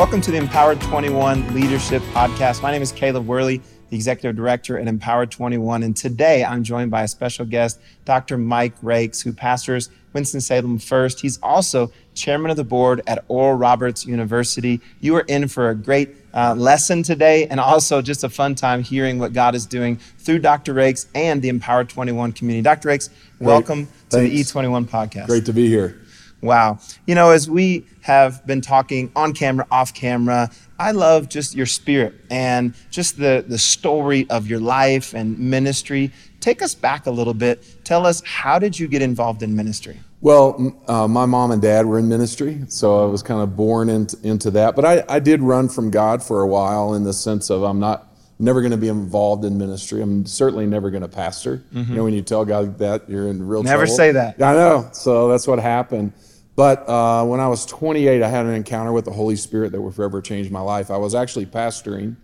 Welcome to the Empowered 21 Leadership Podcast. My name is Caleb Worley, the Executive Director at Empowered 21. And today I'm joined by a special guest, Dr. Mike Rakes, who pastors Winston-Salem First. He's also chairman of the board at Oral Roberts University. You are in for a great uh, lesson today and also just a fun time hearing what God is doing through Dr. Rakes and the Empowered 21 community. Dr. Rakes, welcome to the E21 podcast. Great to be here. Wow. You know, as we have been talking on camera, off camera, I love just your spirit and just the, the story of your life and ministry. Take us back a little bit. Tell us, how did you get involved in ministry? Well, uh, my mom and dad were in ministry, so I was kind of born into, into that. But I, I did run from God for a while in the sense of I'm not never going to be involved in ministry. I'm certainly never going to pastor. Mm-hmm. You know, when you tell God that, you're in real never trouble. Never say that. I know. So that's what happened. But uh, when I was 28, I had an encounter with the Holy Spirit that would forever change my life. I was actually pastoring,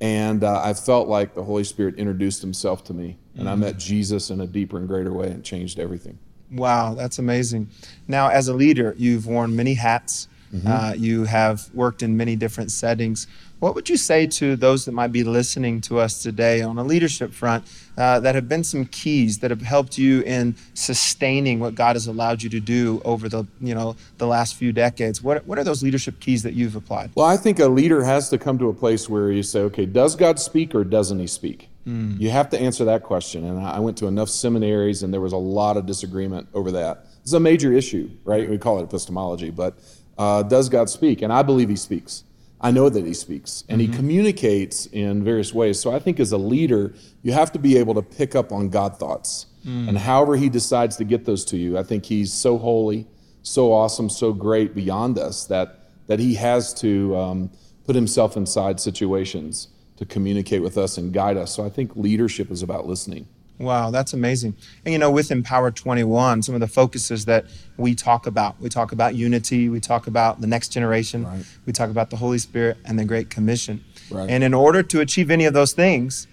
and uh, I felt like the Holy Spirit introduced himself to me, and mm-hmm. I met Jesus in a deeper and greater way and changed everything. Wow, that's amazing. Now, as a leader, you've worn many hats. Mm-hmm. Uh, you have worked in many different settings. What would you say to those that might be listening to us today on a leadership front uh, that have been some keys that have helped you in sustaining what God has allowed you to do over the you know the last few decades? What what are those leadership keys that you've applied? Well, I think a leader has to come to a place where you say, okay, does God speak or doesn't He speak? Mm. You have to answer that question. And I went to enough seminaries, and there was a lot of disagreement over that. It's a major issue, right? We call it epistemology, but uh, does God speak? And I believe He speaks. I know that he speaks and mm-hmm. he communicates in various ways. So I think as a leader, you have to be able to pick up on God thoughts. Mm. And however he decides to get those to you, I think he's so holy, so awesome, so great beyond us that, that he has to um, put himself inside situations to communicate with us and guide us. So I think leadership is about listening. Wow, that's amazing. And you know, with Empowered 21, some of the focuses that we talk about, we talk about unity, we talk about the next generation, right. we talk about the Holy Spirit and the Great Commission. Right. And in order to achieve any of those things,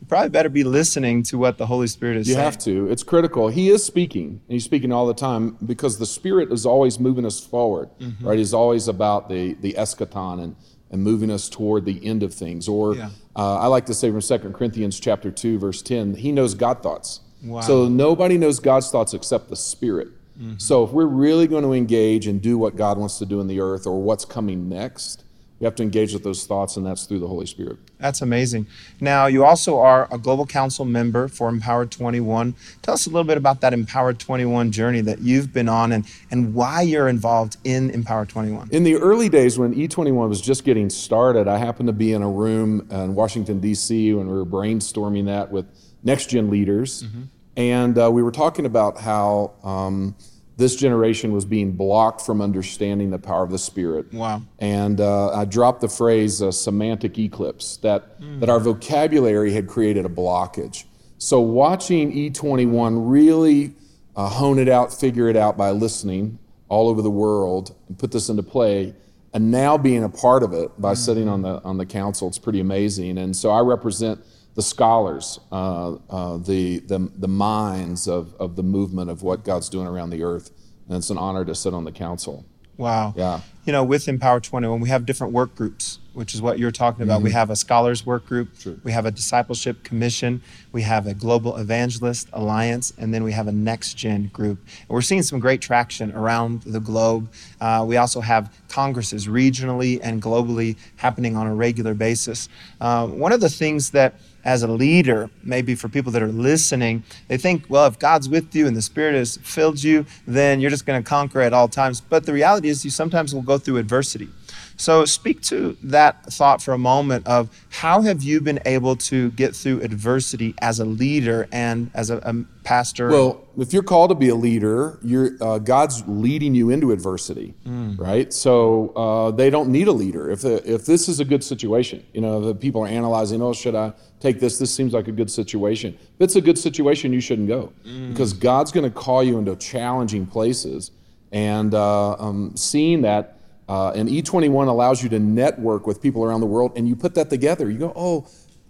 you probably better be listening to what the Holy Spirit is you saying. You have to. It's critical. He is speaking, and he's speaking all the time because the Spirit is always moving us forward, mm-hmm. right? He's always about the, the eschaton and and moving us toward the end of things. Or yeah. uh, I like to say from 2 Corinthians chapter 2, verse 10, he knows God thoughts. Wow. So nobody knows God's thoughts except the Spirit. Mm-hmm. So if we're really going to engage and do what God wants to do in the earth or what's coming next, we have to engage with those thoughts, and that's through the Holy Spirit. That's amazing. Now, you also are a Global Council member for Empowered 21. Tell us a little bit about that Empowered 21 journey that you've been on and, and why you're involved in Empowered 21. In the early days when E21 was just getting started, I happened to be in a room in Washington, D.C., when we were brainstorming that with next gen leaders. Mm-hmm. And uh, we were talking about how. Um, this generation was being blocked from understanding the power of the Spirit. Wow. And uh, I dropped the phrase uh, semantic eclipse, that, mm. that our vocabulary had created a blockage. So watching E21 really uh, hone it out, figure it out by listening all over the world and put this into play, and now being a part of it by mm. sitting on the, on the council, it's pretty amazing. And so I represent the scholars, uh, uh, the, the, the minds of, of the movement of what God's doing around the earth. And it's an honor to sit on the council. Wow. Yeah. You know, with Empowered 21, we have different work groups, which is what you're talking about. Mm-hmm. We have a scholars work group, we have a discipleship commission, we have a global evangelist alliance, and then we have a next gen group. And we're seeing some great traction around the globe. Uh, we also have congresses regionally and globally happening on a regular basis. Uh, one of the things that as a leader, maybe for people that are listening, they think, well, if God's with you and the Spirit has filled you, then you're just going to conquer at all times. But the reality is, you sometimes will go through adversity. So, speak to that thought for a moment of how have you been able to get through adversity as a leader and as a, a pastor? Well, if you're called to be a leader, you're, uh, God's leading you into adversity, mm. right? So uh, they don't need a leader. If, the, if this is a good situation, you know, the people are analyzing, oh, should I take this? This seems like a good situation. If it's a good situation, you shouldn't go mm. because God's going to call you into challenging places. And uh, um, seeing that uh, and E21 allows you to network with people around the world, and you put that together. You go, oh,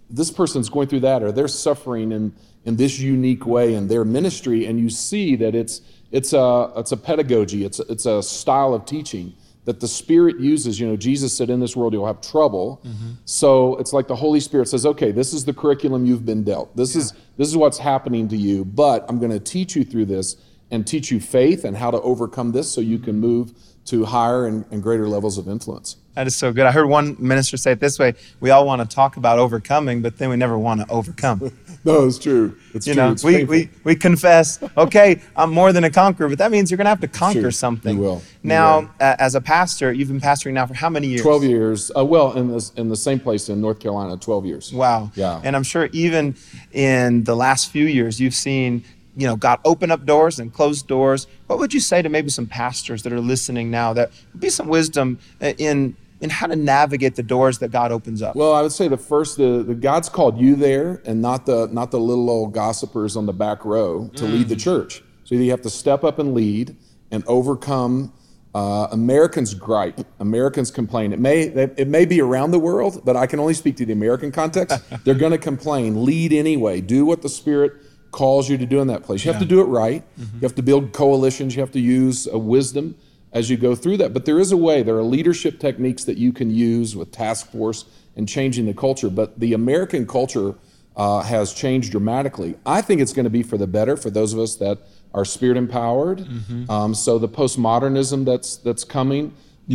this person's going through that, or they're suffering in, in this unique way in their ministry, and you see that it's, it's, a, it's a pedagogy, it's a, it's a style of teaching that the Spirit uses. You know, Jesus said, In this world you'll have trouble. So it's like the Holy Spirit says, Okay, this is the curriculum you've been dealt. This is this is what's happening to you, but I'm going to teach you through this and teach you faith and how to overcome this so you can move to higher and, and greater levels of influence. That is so good. I heard one minister say it this way we all want to talk about overcoming, but then we never want to overcome. No, it's true. It's You true. know, It's we, painful. we, we confess, okay, I'm more than a conqueror, but that means you're going to have to conquer Sure, something. you will. You Now, will. uh, as a pastor, you've been pastoring now for how many years? 12 years. Uh, well, in, this, in the same place in North Carolina, 12 years. Wow. Yeah. And I'm sure even in the last few years, you've seen, you know, God open up doors and close doors. What would you say to maybe some pastors that are listening now that would be some wisdom in in how to navigate the doors that God opens up? Well, I would say the first, the, the God's called you there, and not the not the little old gossipers on the back row to lead the church. So you have to step up and lead and overcome. Uh, Americans gripe. Americans complain. It may it may be around the world, but I can only speak to the American context. They're going to complain. Lead anyway. Do what the Spirit calls you to do in that place. You have to do it right. You have to build coalitions. You have to use uh, wisdom as you go through that. But there is a way. There are leadership techniques that you can use with task force and changing the culture. But the American culture uh, has changed dramatically. I think it's going to be for the better for those of us that are spirit empowered. Um, so the postmodernism that's that's coming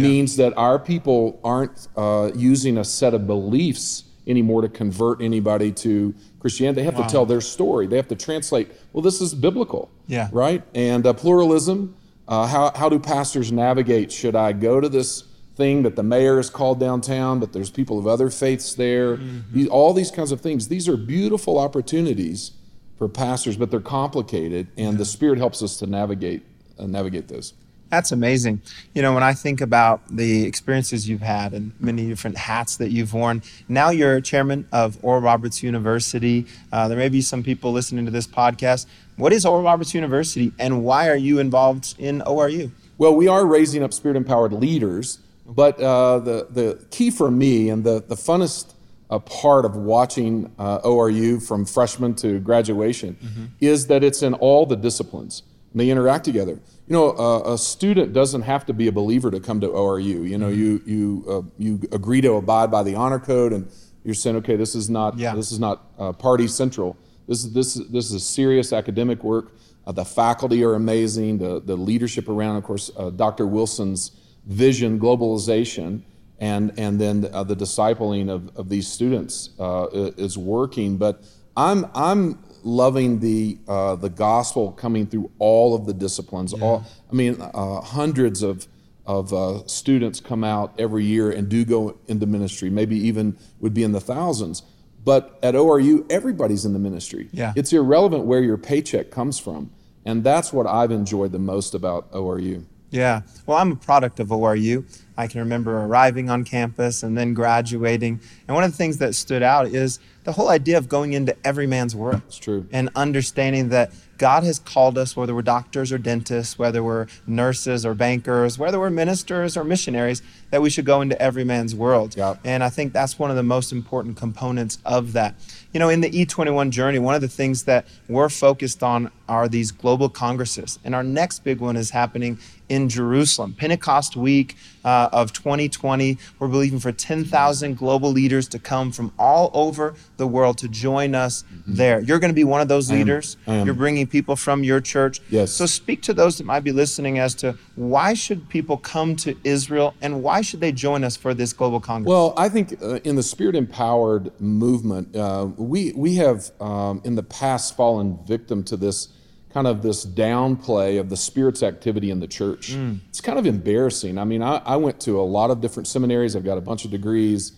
means that our people aren't uh, using a set of beliefs anymore to convert anybody to Christianity. They have to tell their story. They have to translate. Well, this is biblical, Yeah. right? And uh, pluralism. Uh, how how do pastors navigate? Should I go to this thing that the mayor has called downtown, but there's people of other faiths there? These, all these kinds of things. These are beautiful opportunities for pastors, but they're complicated, and the Spirit helps us to navigate uh, navigate those. That's amazing. You know, when I think about the experiences you've had and many different hats that you've worn, now you're chairman of Oral Roberts University. Uh, there may be some people listening to this podcast. What is Oral Roberts University and why are you involved in ORU? Well, we are raising up spirit empowered leaders, but uh, the, the key for me and the, the funnest uh, part of watching uh, ORU from freshman to graduation is that it's in all the disciplines and they interact together. You know, uh, a student doesn't have to be a believer to come to ORU. You know, you, you, uh, you agree to abide by the honor code and you're saying, okay, this is not, Yeah. this is not uh, party central. This is, this, this is serious academic work. Uh, the faculty are amazing. The, the leadership around, of course, uh, Dr. Wilson's vision, globalization, and, and then uh, the discipling of, of these students uh, is working. But I'm, I'm loving the, uh, the gospel coming through all of the disciplines. All, I mean, uh, hundreds of, of uh, students come out every year and do go into ministry, maybe even would be in the thousands. But at ORU, everybody's in the ministry. Yeah. It's irrelevant where your paycheck comes from. And that's what I've enjoyed the most about ORU. Yeah. Well, I'm a product of ORU. I can remember arriving on campus and then graduating. And one of the things that stood out is the whole idea of going into every man's world. It's true. And understanding that God has called us, whether we're doctors or dentists, whether we're nurses or bankers, whether we're ministers or missionaries, that we should go into every man's world. Yep. And I think that's one of the most important components of that. You know, in the E21 journey, one of the things that we're focused on are these global congresses. And our next big one is happening in Jerusalem. Pentecost week uh, of 2020, we're believing for 10,000 global leaders to come from all over the world to join us there. You're going to be one of those leaders. You're bringing people from your church. Yes. So speak to those that might be listening as to why should people come to Israel and why should they join us for this global congress? Well, I think uh, in the spirit empowered movement, uh, we, we have um, in the past fallen victim to this kind of this downplay of the spirit's activity in the church. It's kind of embarrassing. I mean, I, I went to a lot of different seminaries, I've got a bunch of degrees,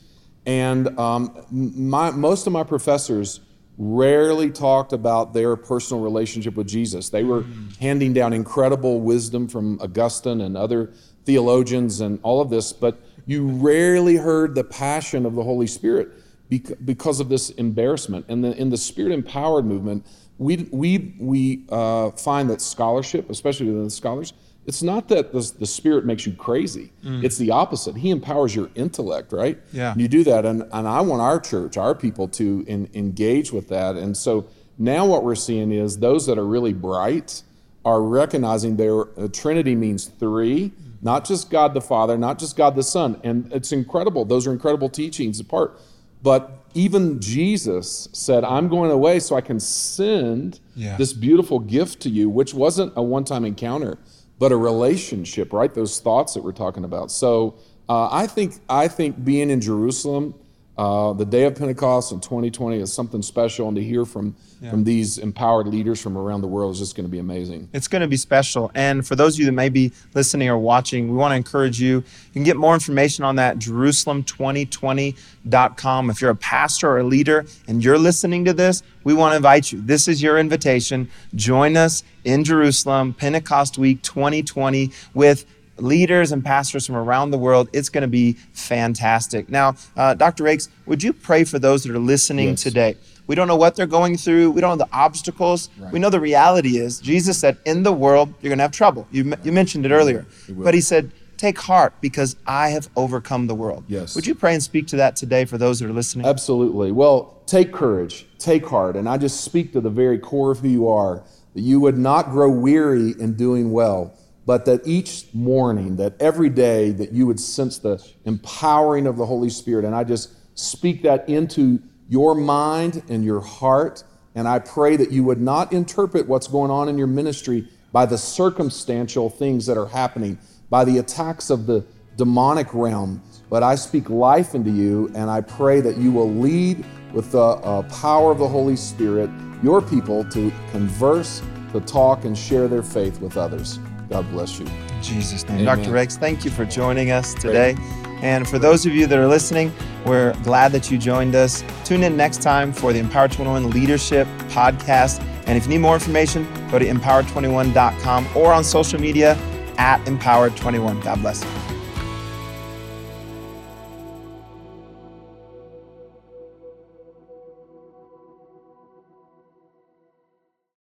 and um, my, most of my professors rarely talked about their personal relationship with Jesus. They were handing down incredible wisdom from Augustine and other theologians and all of this, but you rarely heard the passion of the Holy Spirit bec- because of this embarrassment. And the, in the Spirit empowered movement, we, we, we uh, find that scholarship, especially the scholars, it's not that the, the Spirit makes you crazy. It's the opposite. He empowers your intellect, right? Yeah. And you do that. And, and I want our church, our people to in, engage with that. And so now what we're seeing is those that are really bright are recognizing their uh, Trinity means three. not just God the Father, not just God the Son. And it's incredible. Those are incredible teachings apart. But even Jesus said, I'm going away so I can send yeah. this beautiful gift to you, which wasn't a one time encounter, but a relationship, right? Those thoughts that we're talking about. So uh, I, think, I think being in Jerusalem, uh, the day of Pentecost in 2020 is something special, and to hear from yeah. from these empowered leaders from around the world is just going to be amazing. It's going to be special. And for those of you that may be listening or watching, we want to encourage you. You can get more information on that Jerusalem2020.com. If you're a pastor or a leader and you're listening to this, we want to invite you. This is your invitation. Join us in Jerusalem, Pentecost Week 2020, with leaders and pastors from around the world. It's going to be fantastic. Now, uh, Dr. Rakes, would you pray for those that are listening yes. today? We don't know what they're going through. We don't know the obstacles. Right. We know the reality is Jesus said, In the world, you're going to have trouble. You, you mentioned it earlier. But he said, Take heart because I have overcome the world. Yes. Would you pray and speak to that today for those that are listening? Absolutely. Well, take courage, take heart. And I just speak to the very core of who you are that you would not grow weary in doing well but that each morning, that every day, that you would sense the empowering of the Holy Spirit. And I just speak that into your mind and your heart. And I pray that you would not interpret what's going on in your ministry by the circumstantial things that are happening, by the attacks of the demonic realm. But I speak life into you, and I pray that you will lead with the uh, power of the Holy Spirit your people to converse, to talk, and share their faith with others. God bless you. In Jesus' name. Amen. Dr. Rakes, thank you for joining us today. Great. And for those of you that are listening, we're glad that you joined us. Tune in next time for the Empowered 21 Leadership Podcast. And if you need more information, go to empowered21.com or on social media at Empowered21. God bless you.